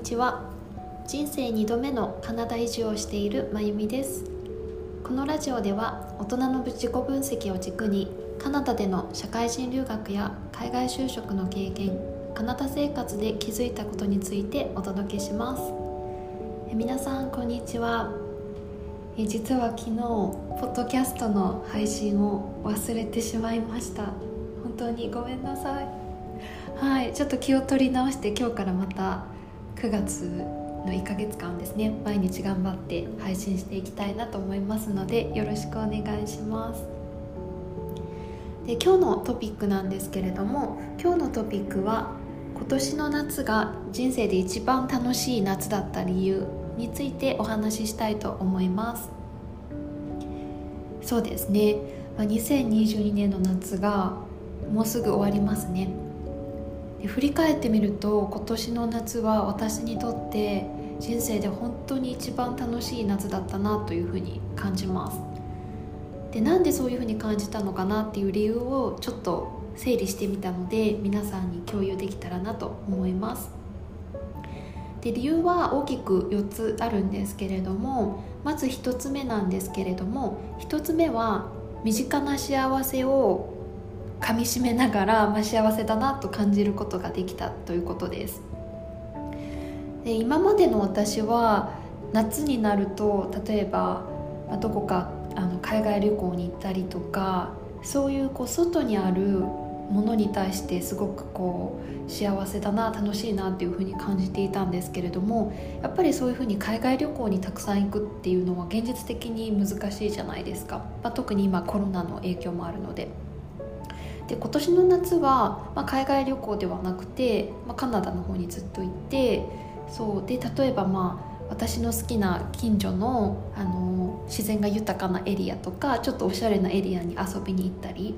ちは。人生2度目のカナダ移住をしているまゆみです。このラジオでは大人の自己分析を軸にカナダでの社会人留学や海外就職の経験カナダ生活で気づいたことについてお届けします。え皆さんこんにちは。え実は昨日ポッドキャストの配信を忘れてしまいました。本当にごめんなさい。はいちょっと気を取り直して今日からまた9月の1ヶ月間ですね毎日頑張って配信していきたいなと思いますのでよろしくお願いします。で今日のトピックなんですけれども今日のトピックは今年の夏が人生で一番楽しい夏だった理由についてお話ししたいと思います。そうですね。2022年の夏がもうすぐ終わりますね。で振り返ってみると今年の夏は私にとって人生で本当に一番楽しい夏だったなというふうに感じます。でなんでそういうふうに感じたのかなっていう理由をちょっと整理してみたので皆さんに共有できたらなと思います。で理由は大きく4つあるんですけれどもまず1つ目なんですけれども1つ目は身近な幸せを噛みしめながら、まあ、幸せだなと感じることができたということですで今までの私は夏になると例えば、ま、どこかあの海外旅行に行ったりとかそういうこう外にあるものに対してすごくこう幸せだな楽しいなっていうふうに感じていたんですけれどもやっぱりそういうふうに海外旅行にたくさん行くっていうのは現実的に難しいじゃないですか、まあ、特に今コロナの影響もあるので。で今年の夏は、まあ、海外旅行ではなくて、まあ、カナダの方にずっと行ってそうで例えばまあ私の好きな近所のあの自然が豊かなエリアとかちょっとおしゃれなエリアに遊びに行ったり。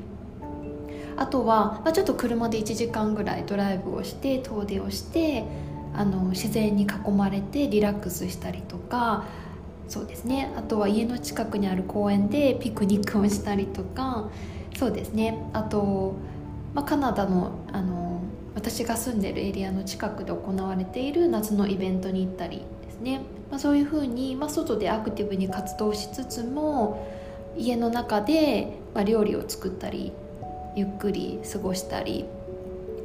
あとは、まあ、ちょっと車で1時間ぐらいドライブをして遠出をしてあの自然に囲まれてリラックスしたりとかそうですね。あとは家の近くにある公園でピクニックをしたりとか。そうですねあと、まあ、カナダのあの私が住んでるエリアの近くで行われている夏のイベントに行ったりですね、まあ、そういうふうに、まあ、外でアクティブに活動しつつも家の中で、まあ、料理を作ったりゆっくり過ごしたり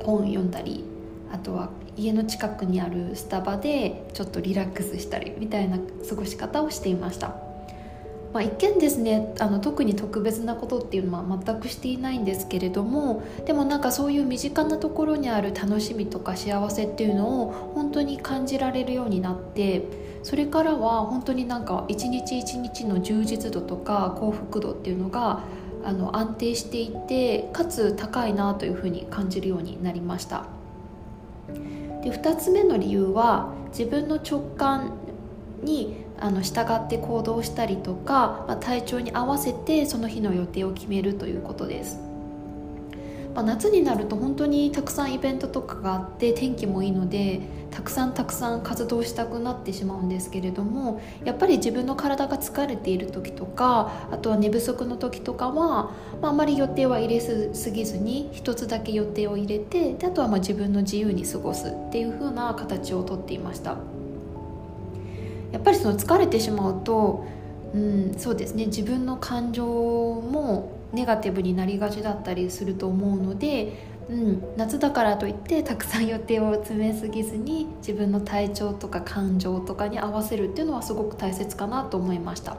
本読んだりあとは家の近くにあるスタバでちょっとリラックスしたりみたいな過ごし方をしていました。まあ、一見ですねあの特に特別なことっていうのは全くしていないんですけれどもでもなんかそういう身近なところにある楽しみとか幸せっていうのを本当に感じられるようになってそれからは本当になんか一日一日の充実度とか幸福度っていうのがあの安定していてかつ高いなというふうに感じるようになりました。で2つ目の理由は自分の直感にあの従って行動したりとか、まあ、体調に合わせてその日の予定を決めるということです、ま、夏になると本当にたくさんイベントとかがあって天気もいいのでたくさんたくさん活動したくなってしまうんですけれどもやっぱり自分の体が疲れている時とかあとは寝不足の時とかは、まあ、あまり予定は入れすぎずに一つだけ予定を入れてであとはま自分の自由に過ごすっていう風な形をとっていました。やっぱりその疲れてしまうと、うん、そうですね自分の感情もネガティブになりがちだったりすると思うので、うん、夏だからといってたくさん予定を詰めすぎずに自分の体調とか感情とかに合わせるっていうのはすごく大切かなと思いました。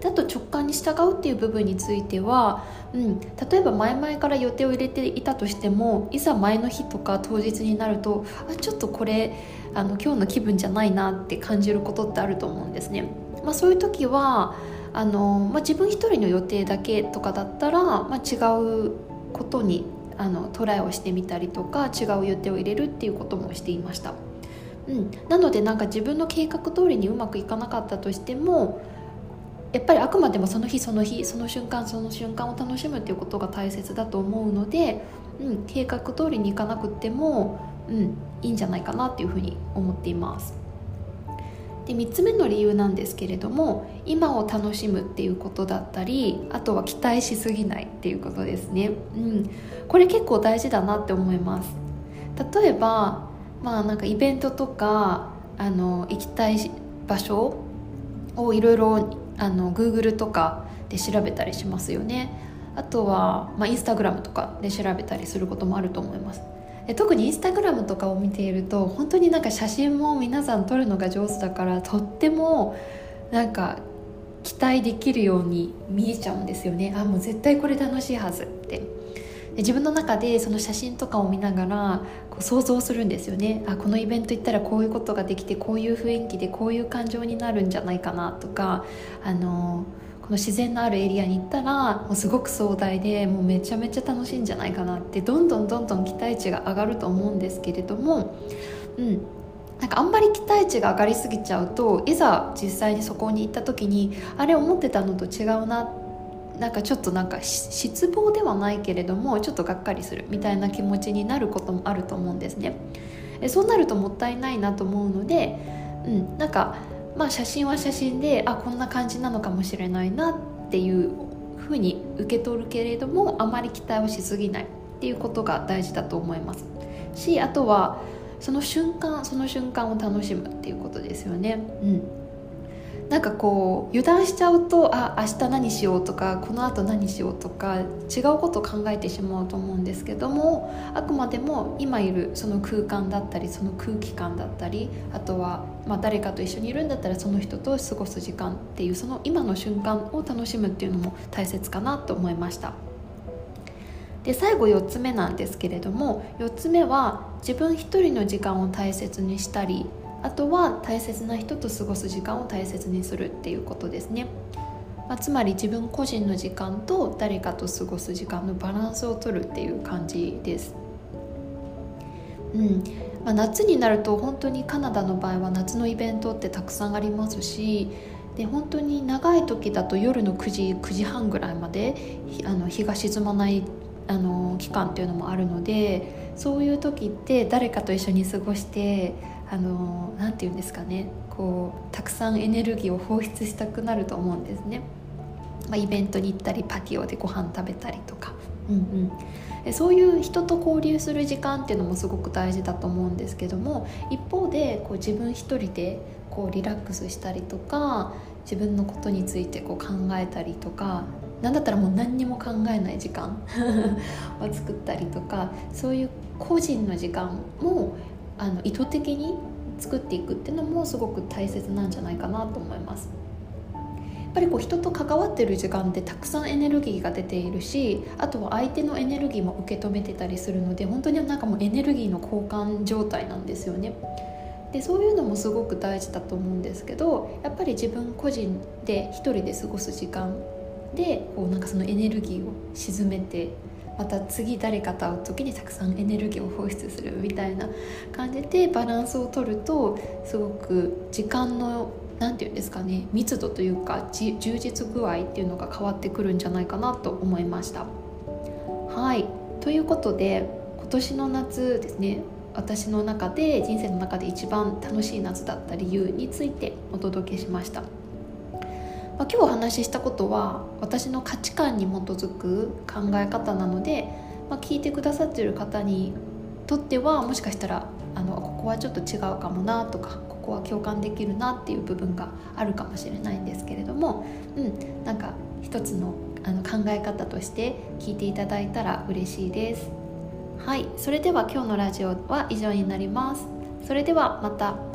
であと直感に従うっていう部分については、うん、例えば前々から予定を入れていたとしてもいざ前の日とか当日になるとあちょっとこれあの今日の気分じゃないなって感じることってあると思うんですね。まあ、そういう時はあの、まあ、自分一人の予定だけとかだったら、まあ、違うことにあのトライをしてみたりとか違う予定を入れるっていうこともしていました。うん、なのでなんか自分の計画通りにうまくいかなかったとしてもやっぱりあくまでもその日その日その瞬間その瞬間を楽しむっていうことが大切だと思うので、うん、計画通りにいかなくても、うん、いいんじゃないかなっていうふうに思っています。で3つ目の理由なんですけれども今を楽しむっていうことだったりあとは期待しすぎないっていうことですね、うん、これ結構大事だなって思います例えばまあなんかイベントとかあの行きたい場所をいろいろあの Google とかで調べたりしますよね。あとは、まあ、インスタグラムとかで調べたりすることもあると思います。特にインスタグラムとかを見ていると本当になんか写真も皆さん撮るのが上手だからとってもなんか期待できるように見えちゃうんですよね。あもう絶対これ楽しいはずって。自分の中でその写真とかを見ながらこう想像するんですよね。あこのイベント行ったらこういうことができてこういう雰囲気でこういう感情になるんじゃないかなとかあのこの自然のあるエリアに行ったらもうすごく壮大でもうめちゃめちゃ楽しいんじゃないかなってどんどんどんどん期待値が上がると思うんですけれども、うん、なんかあんまり期待値が上がりすぎちゃうといざ実際にそこに行った時にあれ思ってたのと違うなっなんかちょっとなんか失望ではないけれどもちょっとがっかりするみたいな気持ちになることもあると思うんですね。そうなるともったいないなと思うので、うん、なんかまあ写真は写真であこんな感じなのかもしれないなっていうふうに受け取るけれどもあまり期待をしすぎないっていうことが大事だと思いますしあとはその瞬間その瞬間を楽しむっていうことですよね。うんなんかこう油断しちゃうとあ明日何しようとかこのあと何しようとか違うことを考えてしまうと思うんですけどもあくまでも今いるその空間だったりその空気感だったりあとはまあ誰かと一緒にいるんだったらその人と過ごす時間っていうその今の瞬間を楽しむっていうのも大切かなと思いました。で最後4つ目なんですけれども4つ目は自分一人の時間を大切にしたりあとは大切な人と過ごす時間を大切にするっていうことですね、まあ、つまり自分個人の時間と誰かと過ごす時間のバランスを取るっていう感じです。うん。まあ、夏になると本当にカナダの場合は夏のイベントってたくさんありますしで本当に長い時だと夜の9時9時半ぐらいまであの日が沈まないあの期間っていうのもあるのでそういう時って誰かと一緒に過ごしてあのなて言うんですかねこうたくさんエネルギーを放出したくなると思うんですね、まあ、イベントに行ったりパティオでご飯食べたりとか、うんうん、そういう人と交流する時間っていうのもすごく大事だと思うんですけども一方でこう自分一人でこうリラックスしたりとか自分のことについてこう考えたりとか何だったらもう何にも考えない時間 を作ったりとかそういう個人の時間もあの意図的に作っていくっていうのもすごく大切なんじゃないかなと思います。やっぱりこう人と関わってる時間ってたくさんエネルギーが出ているしあとは相手のエネルギーも受け止めてたりするので本当になんかもうエネルギーの交換状態なんですよね。でそういうのもすごく大事だと思うんですけどやっぱり自分個人で一人で過ごす時間でこうなんかそのエネルギーを沈めてまた次誰かと会う時にたくさんエネルギーを放出するみたいな感じでバランスを取るとすごく時間の何て言うんですかね密度というか充実具合っていうのが変わってくるんじゃないかなと思いました。はいということで今年の夏ですね私の中で人生の中で一番楽しい夏だった理由についてお届けしました。まあ、今日お話ししたことは私の価値観に基づく考え方なので、まあ、聞いてくださってる方にとってはもしかしたらあのここはちょっと違うかもなとかここは共感できるなっていう部分があるかもしれないんですけれども、うん、なんか一つのあの考え方として聞いていただいたら嬉しいです。はいそれでは今日のラジオは以上になります。それではまた。